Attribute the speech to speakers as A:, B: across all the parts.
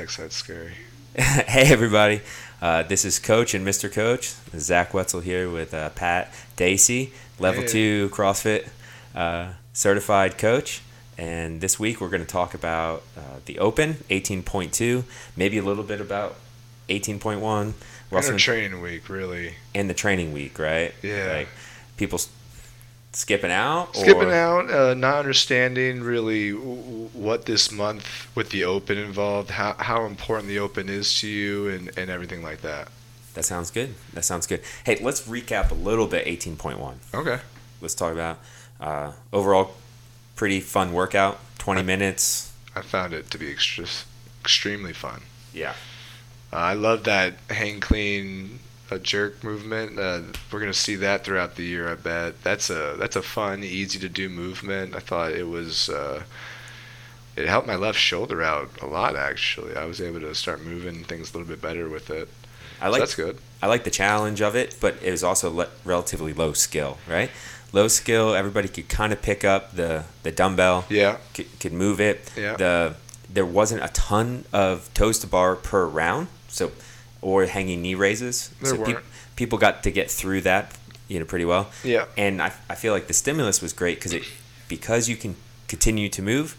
A: text that's scary.
B: hey everybody, uh, this is Coach and Mr. Coach Zack Wetzel here with uh, Pat Dacey, level
A: Hey.
B: two CrossFit uh, certified coach. And this week we're going to talk about uh, the Open 18.2, maybe a little bit about 18.1. We're
A: And
B: also
A: training week, really.
B: and the training week, right?
A: Yeah.
B: Like people skipping out.
A: Skipping
B: or-
A: out, uh, not understanding really what this month with the Open involved, how, how important the Open is to you, and, and everything like that.
B: That sounds good. That sounds good. Hey, let's recap a little bit 18.1.
A: Okay.
B: Let's talk about uh, overall pretty fun workout. 20 minutes.
A: I found it to be extra, extremely fun.
B: Yeah.
A: Uh, I love that hang clean uh, jerk movement. Uh, we're gonna see that throughout the year. I bet that's a that's a fun, easy to do movement. I thought it was. Uh, it helped my left shoulder out a lot. Actually, I was able to start moving things a little bit better with it.
B: I
A: So
B: like
A: that's good.
B: I like the challenge of it, but it was also le- relatively low skill, right? Low skill, everybody could kind of pick up the, the dumbbell,
A: Yeah.
B: could, could move it.
A: Yeah.
B: The there wasn't a ton of toes to bar per round, so or hanging knee raises.
A: There
B: so
A: weren't.
B: people got to get through that, you know, pretty well.
A: Yeah.
B: And I, I feel like the stimulus was great because it because you can continue to move,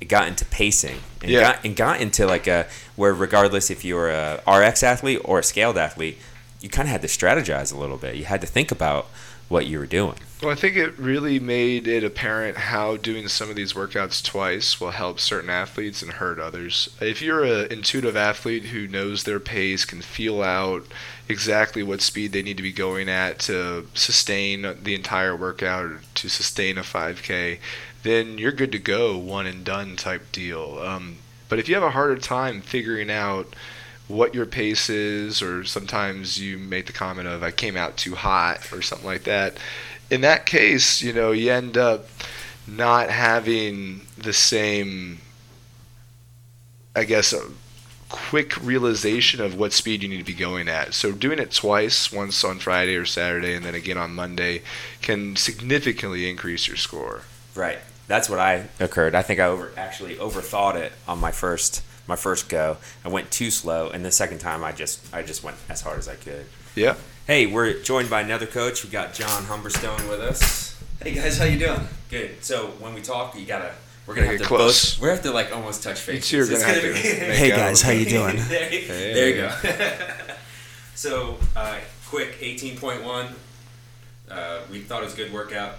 B: it got into pacing and
A: Yeah.
B: got and got into like a where regardless if you're a RX athlete or a scaled athlete, you kind of had to strategize a little bit. You had to think about what you were doing.
A: Well, I think it really made it apparent how doing some of these workouts twice will help certain athletes and hurt others. If you're an intuitive athlete who knows their pace, can feel out exactly what speed they need to be going at to sustain the entire workout or to sustain a 5K, then you're good to go, one and done type deal. Um, but if you have a harder time figuring out what your pace is, or sometimes you make the comment of, I came out too hot, or something like that. In that case, you know, you end up not having the same, I guess, a quick realization of what speed you need to be going at. So doing it twice, once on Friday or Saturday, and then again on Monday, can significantly increase your score.
B: Right. That's what I occurred. I think I over actually overthought it on my first my first go. I went too slow, and the second time I just I just went as hard as I could.
A: Yeah.
B: Hey, we're joined by another coach. We got Jon Humberstone with us.
C: Hey guys, how you doing?
B: Good. So when we talk, you gotta we're gonna
A: Make
B: have
A: it
B: to
A: close.
B: both we have to like almost touch faces.
A: two are gonna have to
B: be-
A: make
C: Hey
A: out
C: guys, how you doing?
B: there, you-
A: Hey.
B: there you go. so uh, quick, eighteen point one. Uh, we thought it was a good workout.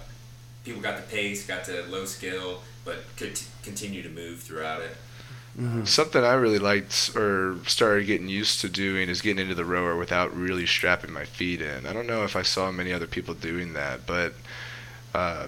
B: People got the pace, got to low skill, but could t- continue to move throughout it.
A: Something I really liked or started getting used to doing is getting into the rower without really strapping my feet in. I don't know if I saw many other people doing that, but uh,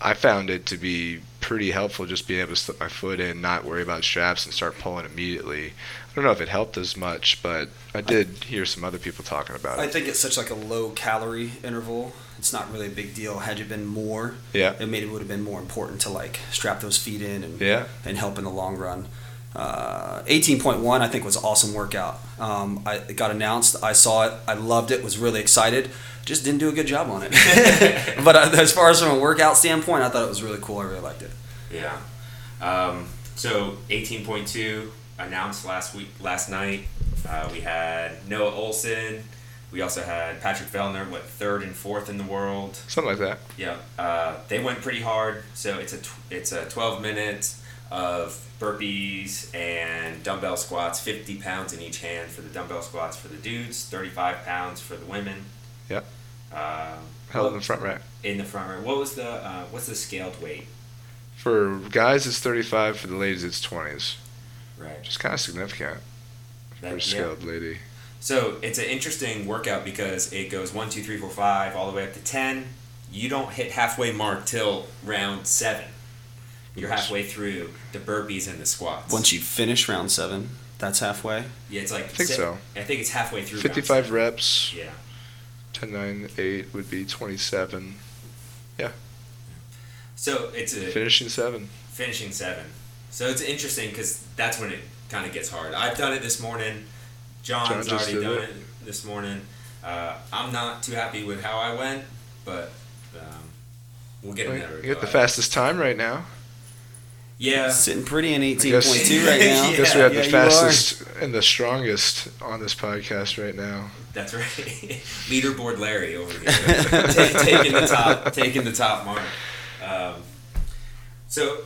A: I found it to be pretty helpful just being able to slip my foot in, not worry about straps, and start pulling immediately. I don't know if it helped as much, but I did hear some other people talking about
C: I
A: it.
C: I think it's such like a low calorie interval. It's not really a big deal. Had you been more,
A: Yeah.
C: it maybe would have been more important to like strap those feet in and
A: Yeah.
C: and help in the long run. Uh, 18.1 I think was awesome workout. Um, I it got announced. I saw it. I loved it. Was really excited. Just didn't do a good job on it. but uh, as far as from a workout standpoint, I thought it was really cool. I really liked it.
B: Yeah. Um, so 18.2 announced last week, last night. Uh, we had Noah Ohlsen. We also had Patrick Vellner, what third and fourth in the world.
A: Something like that.
B: Yeah, uh, they went pretty hard. So it's a tw- it's a 12 minutes of burpees and dumbbell squats, 50 pounds in each hand for the dumbbell squats for the dudes, 35 pounds for the women.
A: Yep.
B: Uh,
A: Held in the front rack.
B: in the front row. What was the uh, what's the scaled weight?
A: For guys, it's 35. For the ladies, it's 20s.
B: Right.
A: Just kind of significant for
B: That-
A: a
B: yeah.
A: scaled lady.
B: So it's an interesting workout because it goes one, two, three, four, five, all the way up to ten. You don't hit halfway mark till round seven. You're halfway through the burpees and the squats.
C: Once you finish round seven, that's halfway.
B: yeah, it's like
A: I think
B: si-
A: so.
B: I think it's halfway through. round
A: 55
B: seven.
A: reps.
B: Yeah.
A: 10, 9, 8 would be 27. Yeah.
B: So it's a
A: Finishing 7.
B: finishing seven. So it's interesting because that's when it kind of gets hard. I've done it this morning.
A: Jon's Jon
B: already done
A: it.
B: it. this morning. Uh, I'm not too happy with how I went, but um, we'll get
A: You
B: another.
A: get the
B: uh,
A: fastest time right now.
B: Yeah.
C: Sitting pretty in 18.2 right now.
A: I guess we have
C: Yeah,
A: the fastest And the strongest on this podcast right now.
B: That's right. Leaderboard Larry over here, taking the top, taking the top mark. Um, so,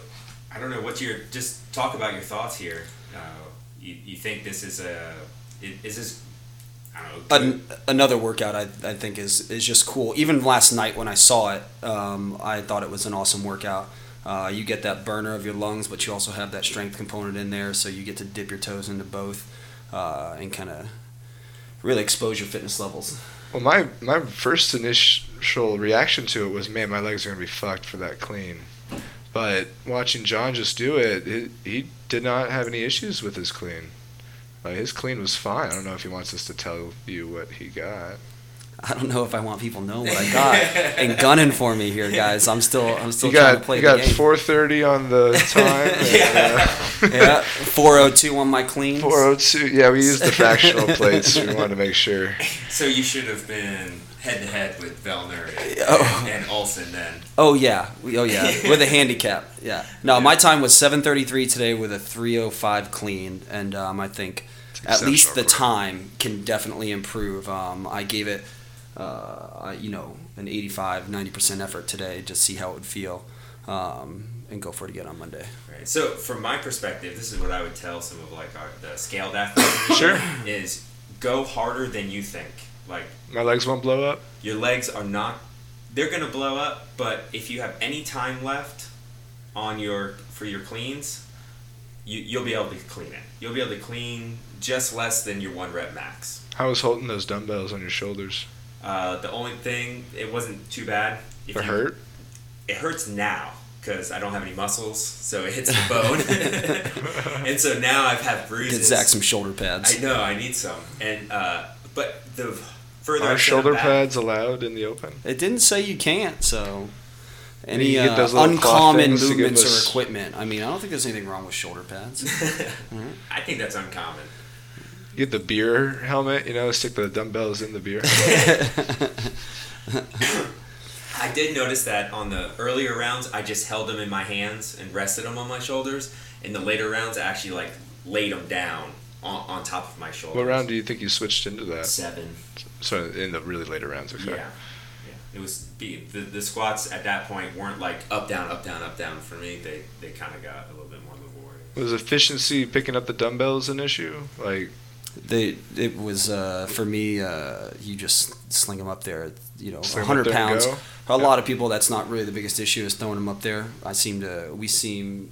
B: I don't know. What's your just talk about your thoughts here? Uh, you, you think this is a i- is this I don't know.
C: An, another workout I, I think is is just cool. Even last night when I saw it, um, I thought it was an awesome workout. Uh, you get that burner of your lungs, but you also have that strength component in there, so you get to dip your toes into both uh, and kind of really expose your fitness levels.
A: Well, my my first initial reaction to it was, man, my legs are gonna be fucked for that clean. But watching Jon just do it, it he did not have any issues with his clean. Like his clean was fine. I don't know if he wants us to tell you what he got.
C: I don't know if I want people to know what I got and gunning for me here, guys. I'm still I'm still
A: You
C: trying
A: got
C: to play
A: you
C: the
A: got 4:30 on the time. and,
C: yeah, 402 on my clean.
A: 402. Yeah, we used the fractional plates. We wanted to make sure.
B: So you should have been head to head with Vellner and,
C: Oh.
B: and Ohlsen then.
C: Oh yeah, We- oh yeah, with a handicap. Yeah. No, my time was 7:33 today with a 3:05 clean, and um, I think at least the time can definitely improve. Um, I gave it, uh, you know, an 85, 90 percent effort today to see how it would feel, um, and go for it again on Monday.
B: Right. So from my perspective, this is what I would tell some of like our the scaled athletes.
A: Sure.
B: Is go harder than you think. Like
A: My legs won't blow up.
B: your legs are not they're gonna blow up, but if you have any time left on your for your cleans, you you'll be able to clean it. You'll be able to clean just less than your one rep max.
A: How is holding those dumbbells on your shoulders?
B: Uh, the only thing it wasn't too bad. If
A: It
B: you-
A: hurt.
B: It hurts now because I don't have any muscles, so it hits the bone, and so now I've had bruises.
C: Get Zack some shoulder pads.
B: I know I need some, and uh, but the further I
A: Are shoulder
B: back-
A: pads allowed in the open?
C: It didn't say you can't, so. Any uh,
A: those little cloth
C: uncommon
A: things to give
C: movements
A: us-
C: or equipment? I mean, I don't think there's anything wrong with shoulder pads.
B: I think that's uncommon.
A: You get the beer helmet, you know, stick the dumbbells in the beer.
B: I did notice that on the earlier rounds, I just held them in my hands and rested them on my shoulders. In the later rounds, I actually like laid them down on, on top of my shoulders.
A: what round do you think you switched into that?
B: Seven.
A: So in the really later rounds, okay.
B: Yeah. Yeah. It was the the squats at that point weren't like up down up down up down for me. They they kind of got a little bit more laborious.
A: Was efficiency picking up the dumbbells an issue? Like,
C: They it was uh, for me. Uh, you just sling them up there. You know,
A: Sling 'em
C: 100 pounds. A
A: Yeah.
C: lot of people. That's not really the biggest issue. Is throwing them up there. I seem to. We seem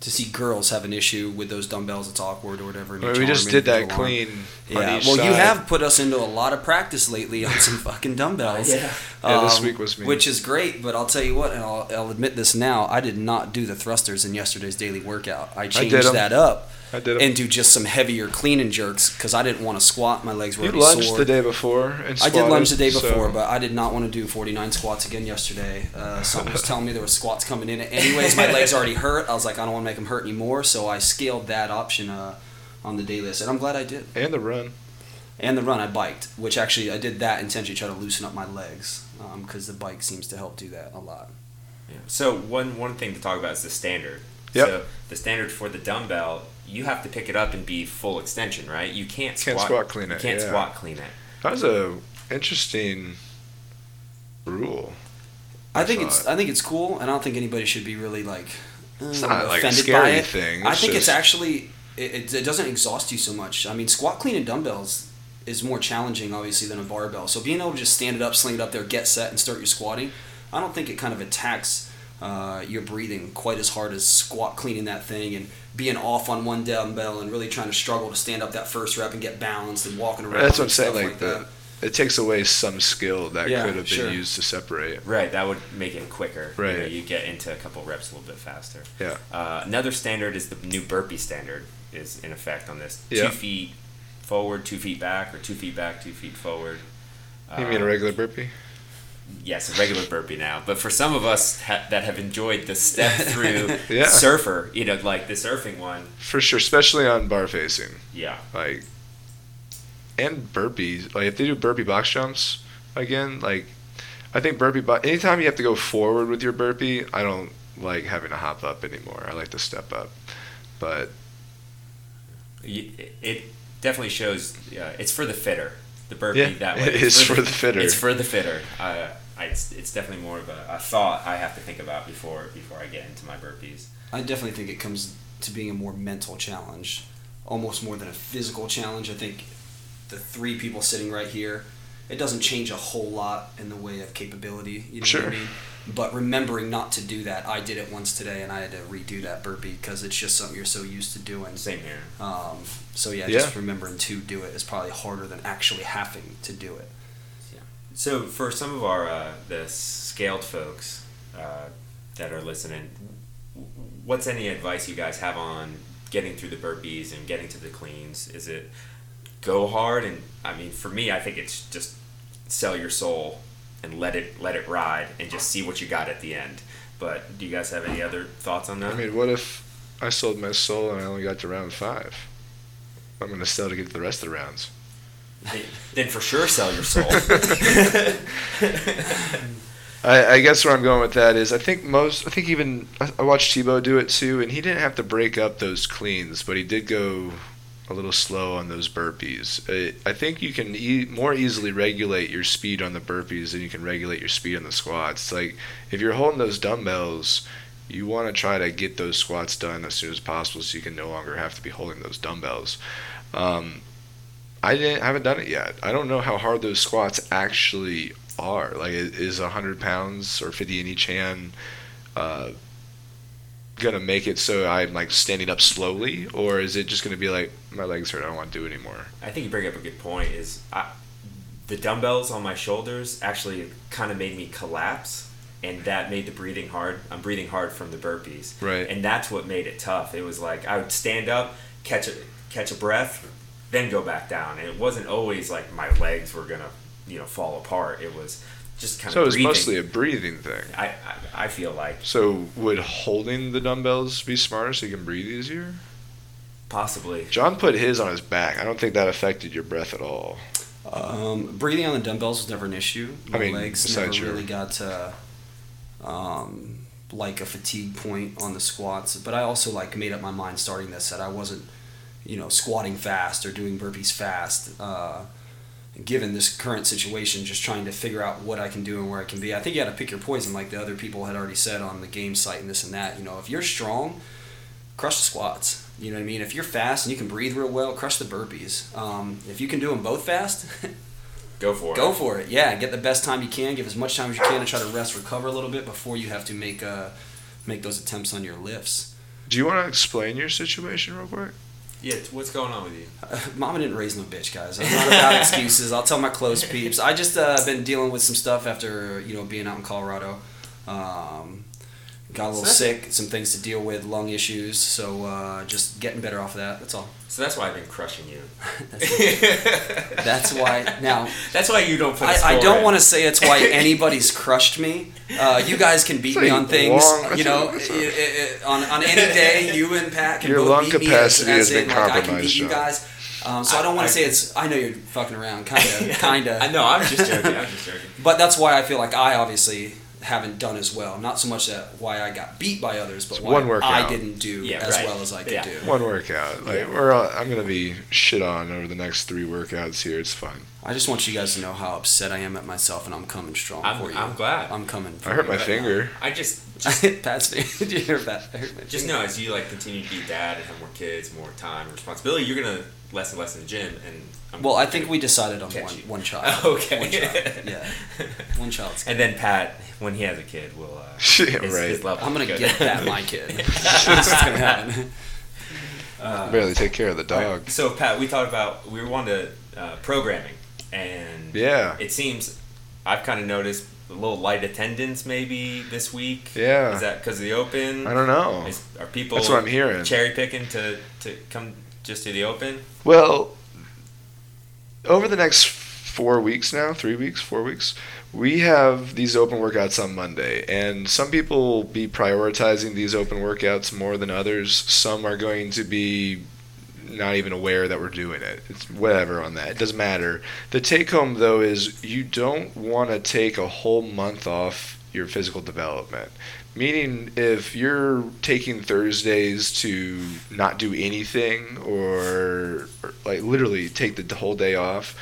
C: to see girls have an issue with those dumbbells. It's awkward or whatever. in
A: I mean,
C: each
A: we just did that
C: arm.
A: clean.
C: Yeah.
A: each
C: Well, you have put us into a lot of practice lately on some fucking dumbbells.
B: Yeah.
A: Yeah, this
C: Um,
A: week was me.
C: Which is great, but I'll tell you what, and I'll, I'll admit this now. I did not do the thrusters in yesterday's daily workout. I
A: changed
C: changed
A: 'em.
C: that up
A: I did. 'em.
C: and do just some heavier clean and jerks because I didn't want to squat. My legs were
A: You
C: already
A: lunged
C: sore.
A: the day before and
C: I did lunge the day before,
A: so-
C: but I did not want to do 49 squats again yesterday. Uh, something was telling me there were squats coming in. Anyways, my legs already hurt. I was like, I don't want to make them hurt anymore, so I scaled that option uh, on the day list, and I'm glad I did.
A: and the run.
C: And the run, I biked, which actually I did that intentionally try to loosen up my legs because the bike seems to help do that a lot.
B: Yeah. So one one thing to talk about is the standard.
A: Yep.
B: So the standard for the dumbbell, you have to pick it up and be full extension, right? You can't
A: Can't
B: squat,
A: squat clean
B: You
A: it,
B: can't
A: yeah.
B: squat clean it.
A: That was a interesting rule.
C: I think
A: saw
C: it's. I think it's cool, and I don't think anybody should be really like
A: It's
C: uh,
A: not like a
C: offended
A: scary
C: by it.
A: thing.
C: I
A: It's
C: think it's actually it, it, it doesn't exhaust you so much. I mean, squat clean and dumbbells is more challenging, obviously, than a barbell. So being able to just stand it up, sling it up there, get set, and start your squatting, I don't think it kind of attacks uh, your breathing quite as hard as squat cleaning that thing and being off on one dumbbell and really trying to struggle to stand up that first rep and get balanced and walking around.
A: That's what I'm saying.
C: stuff
A: Like,
C: that.
A: it takes away some skill that
C: Yeah,
A: could have been
C: sure.
A: used to separate.
B: Right, that would make it quicker. You, know,
A: Right.
B: you get into a couple reps a little bit faster.
A: Yeah.
B: Uh, another standard is the new burpee standard is in effect on this.
A: Yeah.
B: Two feet forward, two feet back, or two feet back, two feet forward.
A: You mean a
B: Uh,
A: regular burpee?
B: Yes, a regular burpee now. But for some of us ha- that have enjoyed the step through
A: Yeah.
B: surfer, you know, like the surfing one,
A: For sure, especially on bar facing.
B: yeah.
A: Like, and burpees. Like, if they do burpee box jumps again, like, I think burpee box. Anytime you have to go forward with your burpee, I don't like having to hop up anymore. I like to step up. But
B: it definitely shows. Uh, it's for the fitter. The burpee
A: Yeah,
B: that way. It's
A: is for the fitter.
B: It's for the fitter. Uh, I, it's, it's definitely more of a, a thought I have to think about before before I get into my burpees.
C: I definitely think it comes to being a more mental challenge, almost more than a physical challenge. I think the three people sitting right here, it doesn't change a whole lot in the way of capability. You know
A: Sure.
C: what I mean? But remembering not to do that, I did it once today, and I had to redo that burpee because it's just something you're so used to doing.
B: Same here.
C: Um, so yeah,
A: Yeah.
C: just remembering to do it is probably harder than actually having to do it. Yeah.
B: So for some of our uh, the scaled folks uh, that are listening, what's any advice you guys have on getting through the burpees and getting to the cleans? Is it go hard and I mean for me I think it's just sell your soul and let it let it ride and just see what you got at the end. But do you guys have any other thoughts on that?
A: I mean, what if I sold my soul and I only got to round five? I'm gonna sell to get to the rest of the rounds.
B: then, then for sure sell your soul.
A: I, I guess where I'm going with that is I think most I think even I, I watched Tebow do it too, and he didn't have to break up those cleans, but he did go a little slow on those burpees. I think you can e- more easily regulate your speed on the burpees than you can regulate your speed on the squats. Like if you're holding those dumbbells, you want to try to get those squats done as soon as possible, so you can no longer have to be holding those dumbbells. Um, I didn't haven't done it yet. I don't know how hard those squats actually are. Like, i- is hundred pounds or fifty in each hand uh, gonna make it so I'm like standing up slowly, or is it just gonna be like my legs hurt, I don't want to do it anymore?
B: I think you bring up a good point. Is I, the dumbbells on my shoulders actually kind of made me collapse, and that made the breathing hard. I'm breathing hard from the burpees,
A: Right.
B: And that's what made it tough. It was like I would stand up, catch a catch a breath, then go back down, and it wasn't always like my legs were gonna you know fall apart. It was just kind
A: So
B: of
A: it's
B: breathing.
A: mostly a breathing thing.
B: I, I I feel like
A: So would holding the dumbbells be smarter so you can breathe easier?
B: possibly.
A: Jon put his on his back. I don't think that affected your breath at all.
C: Um, breathing on the dumbbells was never an issue. My
A: I mean,
C: legs never
A: besides your-
C: really got to um, like a fatigue point on the squats. But I also like made up my mind starting this that I wasn't, you know, squatting fast or doing burpees fast. Uh, given this current situation, just trying to figure out what I can do and where I can be. I think you got to pick your poison, like the other people had already said on the game site and this and that. You know, if you're strong, crush the squats. You know what I mean? If you're fast and you can breathe real well, crush the burpees. Um, if you can do them both fast,
B: Go for it.
C: Go for it. Yeah, get the best time you can. Give as much time as you can to try to rest, recover a little bit before you have to make uh, make those attempts on your lifts.
A: Do you want to explain your situation real quick?
B: Yeah. What's going on with you?
C: Uh, Mama didn't raise no bitch, guys. I'm not about excuses. I'll tell my close peeps. I just uh, been dealing with some stuff after you know being out in Colorado. Um, got a little
B: So
C: sick, some things to deal with, lung issues. So uh, just getting better off of that. That's all.
B: So that's why I've been crushing you.
C: That's, that's why now.
B: That's why you don't put.
C: I, I don't want to say it's why anybody's crushed me. Uh, you guys can beat me on things.
A: long-
C: you know,
A: that's
C: i-
A: a-
C: i- i- on, on any day, you and Pat can
A: Your
C: both
A: lung
C: beat me
A: capacity
C: as, as
A: has
C: in,
A: been
C: like, I can
A: compromised,
C: beat you guys. Um, so I, don't want to say it's. I know you're fucking around, kind of, kind of.
B: I know. I'm just joking. I'm just joking.
C: But that's why I feel like I obviously haven't done as well. Not so much that why I got beat by others, but
A: It's
C: why
A: one workout.
C: I didn't do
B: Yeah,
C: as
B: right.
C: well as I could
B: Yeah.
C: do.
A: One workout. Like
C: Yeah.
A: we're, all, I'm gonna be shit on over the next three workouts here. It's fine.
C: I just want you guys to know how upset I am at myself, and I'm coming strong
B: I'm-
C: for you.
B: I'm glad.
C: I'm coming. For
A: I hurt
C: you
A: my
C: right
A: finger.
B: I just
C: now. Pat's finger. Did you hear that? I hurt my
B: just know as you like continue to be a dad and have more kids, more time, responsibility, you're gonna less and less in the gym. And I'm
C: Well, I think we decided on one one child.
B: Okay.
C: One child. Yeah. One child's.
B: And then Pat, when he has a kid, will uh,
A: Yeah,
B: his,
A: right.
B: his level
C: I'm gonna
B: go
C: get
B: down.
C: that my kid. That's what's gonna happen.
B: Uh,
A: Barely take care of the dog.
B: right, So Pat, we talked about we were wanting uh, programming, and
A: Yeah.
B: it seems I've kind of noticed a little light attendance maybe this week.
A: Yeah.
B: Is that because of the open?
A: I don't know.
B: Is, are people
A: That's what I'm hearing.
B: cherry picking to, to come just to the open?
A: Well, over the next four weeks now, three weeks, four weeks, we have these open workouts on Monday. And some people will be prioritizing these open workouts more than others. Some are going to be not even aware that we're doing it. It's whatever on that. It doesn't matter. The take home, though, is you don't want to take a whole month off your physical development Meaning, if you're taking Thursdays to not do anything or, or like literally take the whole day off,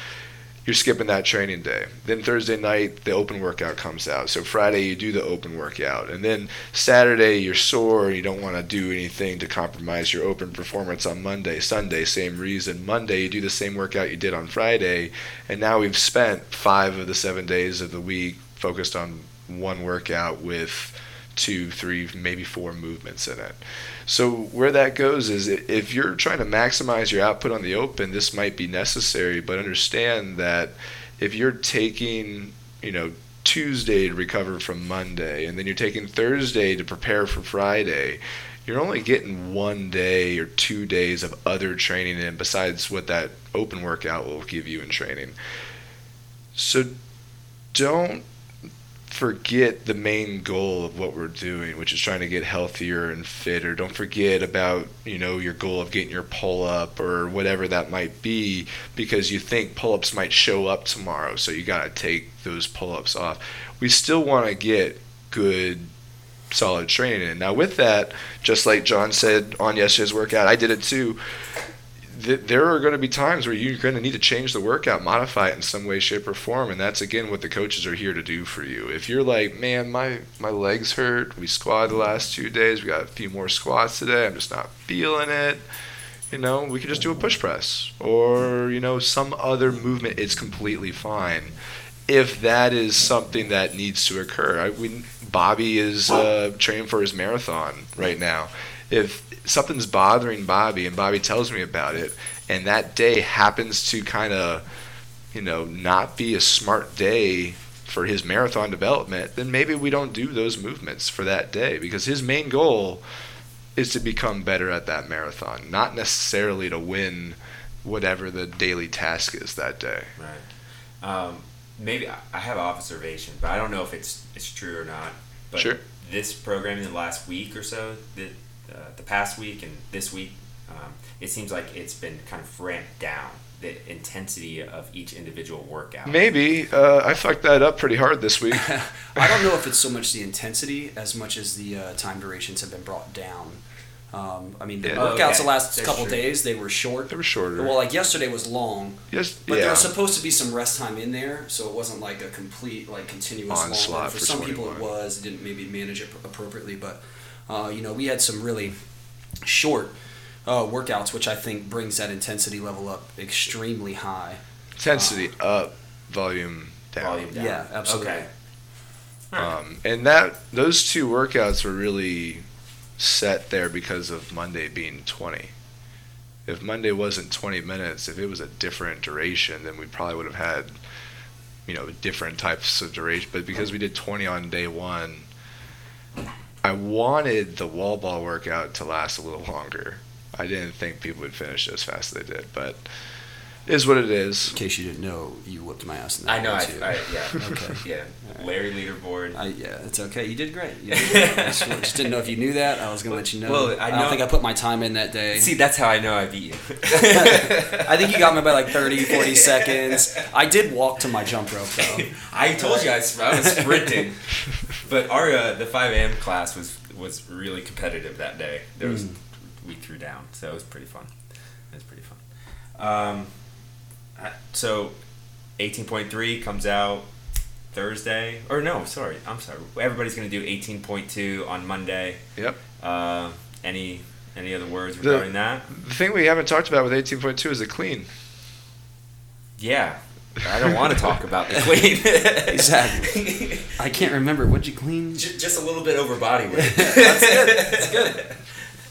A: you're skipping that training day. Then Thursday night, the open workout comes out. So Friday, you do the open workout. And then Saturday, you're sore and you don't want to do anything to compromise your open performance on Monday. Sunday, same reason. Monday, you do the same workout you did on Friday. And now we've spent five of the seven days of the week focused on one workout with two, three, maybe four movements in it. So where that goes is if you're trying to maximize your output on the open, this might be necessary, but understand that if you're taking, you know, Tuesday to recover from Monday and then you're taking Thursday to prepare for Friday, you're only getting one day or two days of other training in besides what that open workout will give you in training. So don't forget the main goal of what we're doing, which is trying to get healthier and fitter. Don't forget about, you know, your goal of getting your pull up or whatever that might be because you think pull ups might show up tomorrow, so you got to take those pull ups off. We still want to get good solid training in. Now with that, just like Jon said on yesterday's workout, I did it too there are going to be times where you're going to need to change the workout, modify it in some way, shape, or form, and that's again what the coaches are here to do for you. If you're like, man, my my legs hurt, we squatted the last two days, we got a few more squats today, I'm just not feeling it. You know, we could just do a push press or you know some other movement. It's completely fine. If that is something that needs to occur, I, we, Bobby is uh, training for his marathon right now. If something's bothering Bobby and Bobby tells me about it, and that day happens to kind of, you know, not be a smart day for his marathon development, then maybe we don't do those movements for that day because his main goal is to become better at that marathon, not necessarily to win whatever the daily task is that day.
B: Right. Um, maybe I have an observation, but I don't know if it's it's true or not. But
A: sure.
B: This program in the last week or so, that uh, the past week and this week, um, it seems like it's been kind of ramped down the intensity of each individual workout.
A: Maybe uh, I fucked that up pretty hard this week.
C: I don't know if it's so much the intensity as much as the uh, time durations have been brought down. Um, I mean, the yeah. workouts oh, okay. the last That's couple true. days they were short.
A: They were shorter.
C: Well, like yesterday was long.
A: Yes,
C: but
A: yeah.
C: there was supposed to be some rest time in there, so it wasn't like a complete like continuous
A: Onslaught
C: long. For, for some people, it was. It didn't maybe manage it appropriately, but uh, you know, we had some really short uh, workouts, which I think brings that intensity level up extremely high.
A: Intensity uh, up, volume down.
B: Volume down.
C: Yeah, absolutely. Okay.
A: Um, and that those two workouts were really set there because of Monday being 20. If Monday wasn't 20 minutes, if it was a different duration, then we probably would have had, you know, different types of duration. But because we did 20 on day one, I wanted the wall ball workout to last a little longer. I didn't think people would finish as fast as they did, but is what it is.
C: In case you didn't know, you whipped my ass.
B: In that I know. I, I, yeah. okay. Yeah. Larry leaderboard.
C: I, yeah, it's okay. You did great. You did great. I just, just, didn't know if you knew that. I was gonna let you know. Well, I, know, I don't think I put my time in that day.
B: See, that's how I know I beat you.
C: I think you got me by like 30, 40 seconds. I did walk to my jump rope though.
B: I told you I, I was sprinting, but our uh, the five a.m. class was was really competitive that day. There was mm. we threw down, so it was pretty fun. It was pretty fun. Um, so 18.3 comes out Thursday, or no, sorry, I'm sorry. Everybody's gonna do 18.2 on Monday.
A: Yep.
B: Uh, any any other words regarding
A: the,
B: that?
A: The thing we haven't talked about with 18.2 is the clean.
B: Yeah, I don't want to talk about the clean.
C: exactly. I can't remember. What'd you clean?
B: Just a little bit over body weight.
C: That's good. That's good.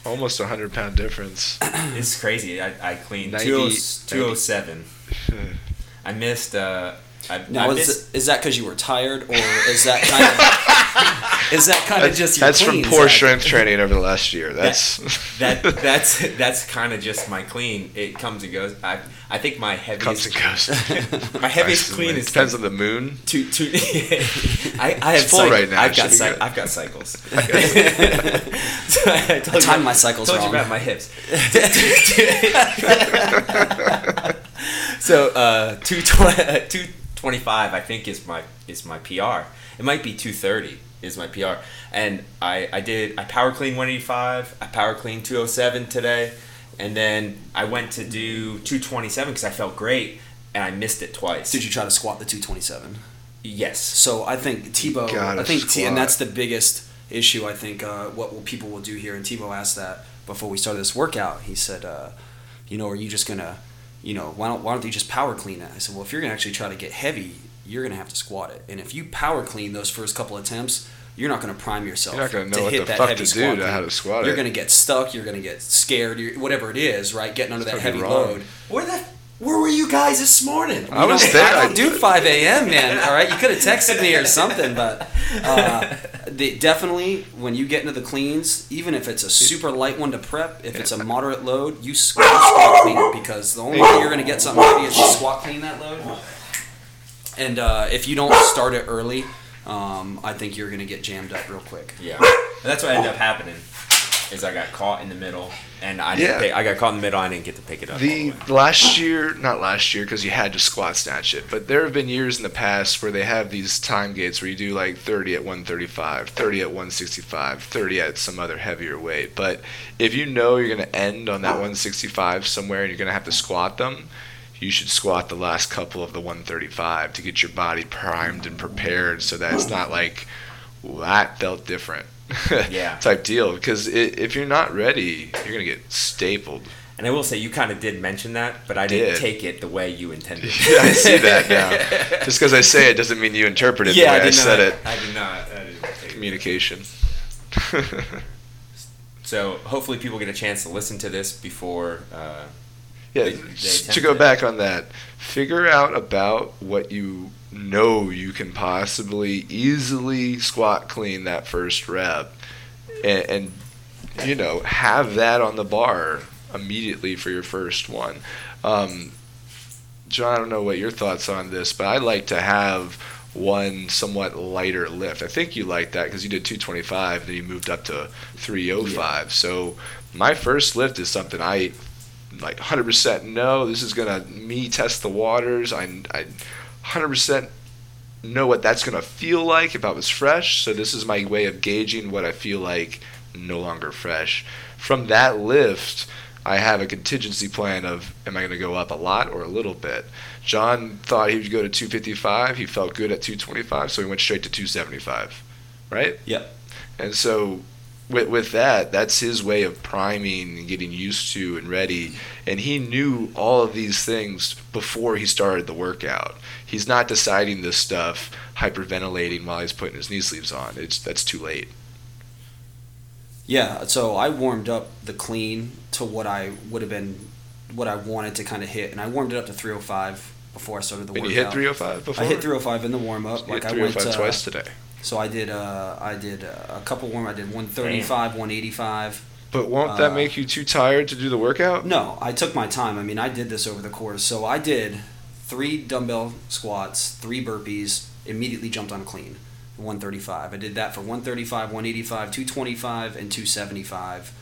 A: Almost a hundred pound difference.
B: it's crazy. I, I cleaned 90, 207. I missed. Uh, I,
C: now I is, is that because you were tired, or is that kind of is that kind of just
A: that's from poor strength training over the last year? That's
B: that, that that's that's kind of just my clean. It comes and goes. I I think my heaviest
A: comes and
B: goes. my heaviest clean is
A: depends on the moon.
B: Two two. I I have
A: full right now.
B: I've got cy- I've got cycles. so I
C: told I you, my cycles
B: told
C: wrong.
B: you about my hips. so uh, two twenty two twenty five I think is my is my PR. It might be two thirty. is my PR. And I, I did I power clean 185, I power clean 207 today, and then I went to do 227 because I felt great, and I missed it twice.
C: Did you try to squat the 227?
B: Yes.
C: So I think Tebow.
A: gotta
C: I think T, and that's the biggest issue. I think uh, what will, people will do here. And Tebow asked that before we started this workout. He said, uh, "You know, are you just gonna, you know, why don't why don't you just power clean it?" I said, "Well, if you're gonna actually try to get heavy, you're gonna have to squat it. And if you power clean those first couple attempts." You're not going to prime yourself.
A: You're not gonna know
C: to
A: what
C: hit
A: the
C: that
A: fuck
C: heavy
A: to do
C: squat
A: to how to squat
C: You're
A: it.
C: to get stuck. You're going to get scared. You're, whatever it is, right? Getting under that
A: gonna
C: heavy
A: wrong.
C: load.
B: Where the where were you guys this morning?
A: I was
C: don't-
A: there.
C: I don't do 5 a.m., man. All right, you could have texted me or something, but uh, the, definitely when you get into the cleans, even if it's a super light one to prep, if it's a moderate load, you squat, squat clean it because the only way you're going to get something heavy is to squat clean that load. And uh, if you don't start it early, um, I think you're going to get jammed up real quick.
B: Yeah, And that's what ended up happening. Is I got caught in the middle, and I didn't.
A: Yeah.
B: Pick, I got caught in the middle. I didn't get to pick it up. all
A: The last year, not last year, because you had to squat snatch it, but there have been years in the past where they have these time gates where you do like 30 at 135, 30 at 165, 30 at some other heavier weight. But if you know you're going to end on that 165 somewhere and you're going to have to squat them, you should squat the last couple of the 135 to get your body primed and prepared so that it's not like, well, that felt different.
B: Yeah.
A: type deal. Because if you're not ready, you're going to get stapled.
B: And I will say, you kind of did mention that, but I didn't take it the way you intended.
A: Yeah, I see that now. Just because I say it doesn't mean you interpret it
B: yeah,
A: the way I,
B: did
A: said
B: not,
A: it.
B: I did not. I didn't take.
A: Communication.
B: So hopefully, people get a chance to listen to this before. Uh,
A: yeah,
B: They- they
A: to go back on that, figure out about what you know you can possibly easily squat clean that first rep, and, and you know have that on the bar immediately for your first one. Um, Jon, I don't know what your thoughts on this, but I like to have one somewhat lighter lift. I think you like that because you did 225, then you moved up to 305. So my first lift is something I like 100% no, this is gonna me test the waters. I I 100% know what that's gonna feel like if I was fresh. So this is my way of gauging what I feel like no longer fresh. From that lift, I have a contingency plan of am I going to go up a lot or a little bit. Jon thought he would go to 255. He felt good at 225, so he went straight to 275. Right?
C: Yep.
A: And so with, with that, that's his way of priming and getting used to and ready. And he knew all of these things before he started the workout. He's not deciding this stuff hyperventilating while he's putting his knee sleeves on. It's that's too late.
C: Yeah, so I warmed up the clean to what I would have been, what I wanted to kind of hit, and I warmed it up to 305 before I started the
A: And
C: workout.
A: you hit 305 before.
C: I hit 305 in the warm up. Like
A: hit
C: I went
A: 305
C: uh,
A: twice today.
C: So I did. Uh, I did uh, a couple warm. I did 135, 185.
A: But won't that
C: uh,
A: make you too tired to do the workout?
C: No, I took my time. I mean, I did this over the course. So I did three dumbbell squats, three burpees, immediately jumped on clean, 135. I did that for 135, 185, 225, and 275.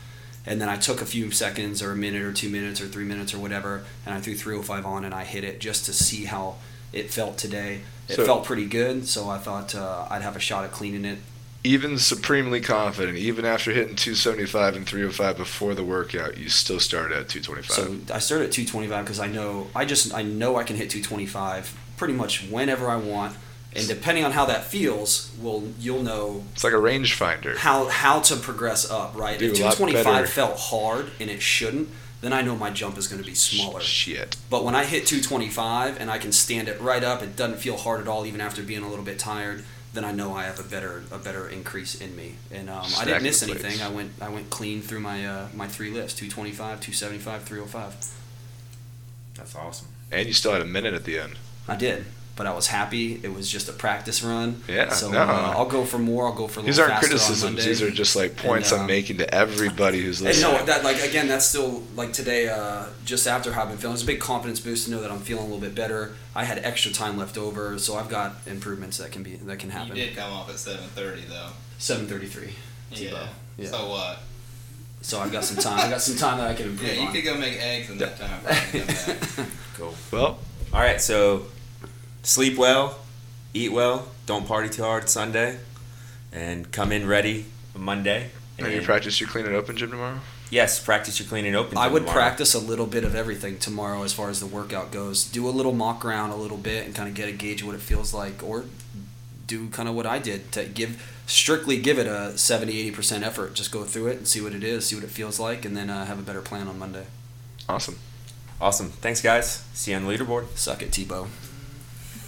C: And then I took a few seconds or a minute or two minutes or three minutes or whatever, and I threw 305 on and I hit it just to see how it felt today. It
A: So-
C: felt pretty good, so I thought uh, I'd have a shot at cleaning it.
A: Even supremely confident, even after hitting 275 and 305 before the workout, you still started at 225.
C: So I started at 225 because I know I just I know I can hit 225 pretty much whenever I want, and depending on how that feels, will you'll know
A: it's like a rangefinder.
C: how how to progress up. Right?
A: Do
C: if 225 felt hard and it shouldn't, then I know my jump is going to be smaller.
A: Shit.
C: But when I hit 225 and I can stand it right up, it doesn't feel hard at all, even after being a little bit tired. Then I know I have a better a better increase in me, and um, I didn't miss
A: plates.
C: anything. I went I went clean through my uh, my three lifts: 225, 275, 305.
B: That's awesome.
A: And you still had a minute at the end.
C: I did, but I was happy. It was just a practice run.
A: Yeah,
C: So
A: no.
C: uh, I'll go for more. I'll go for a
A: These aren't
C: faster on
A: criticisms. These are just like points
C: And,
A: I'm
C: um,
A: making to everybody who's
C: And
A: listening.
C: no, that like again, that's still like today. Uh, just after how I've been feeling, it's a big confidence boost to know that I'm feeling a little bit better. I had extra time left over, so I've got improvements that can be that can happen.
D: You
C: happen.
D: did come off at 7:30 though.
C: Seven thirty three.
D: Yeah.
C: Yeah.
D: So what?
C: So I've got some time. I got some time that I can improve
D: Yeah, you
C: on.
D: could go make eggs in that time. and come back.
B: Cool.
A: well,
B: All right, so sleep well, eat well, don't party too hard Sunday, and come in ready Monday.
A: And you practice your clean and open gym tomorrow?
B: Yes, practice your clean and open.
C: I would
B: tomorrow.
C: practice a little bit of everything tomorrow as far as the workout goes. Do a little mock round a little bit and kind of get a gauge of what it feels like, or do kind of what I did to give strictly give it a 70 80% effort. Just go through it and see what it is, see what it feels like, and then uh, have a better plan on Monday.
A: Awesome.
B: Awesome. Thanks, guys. See you on the leaderboard.
C: Suck it, Tebow.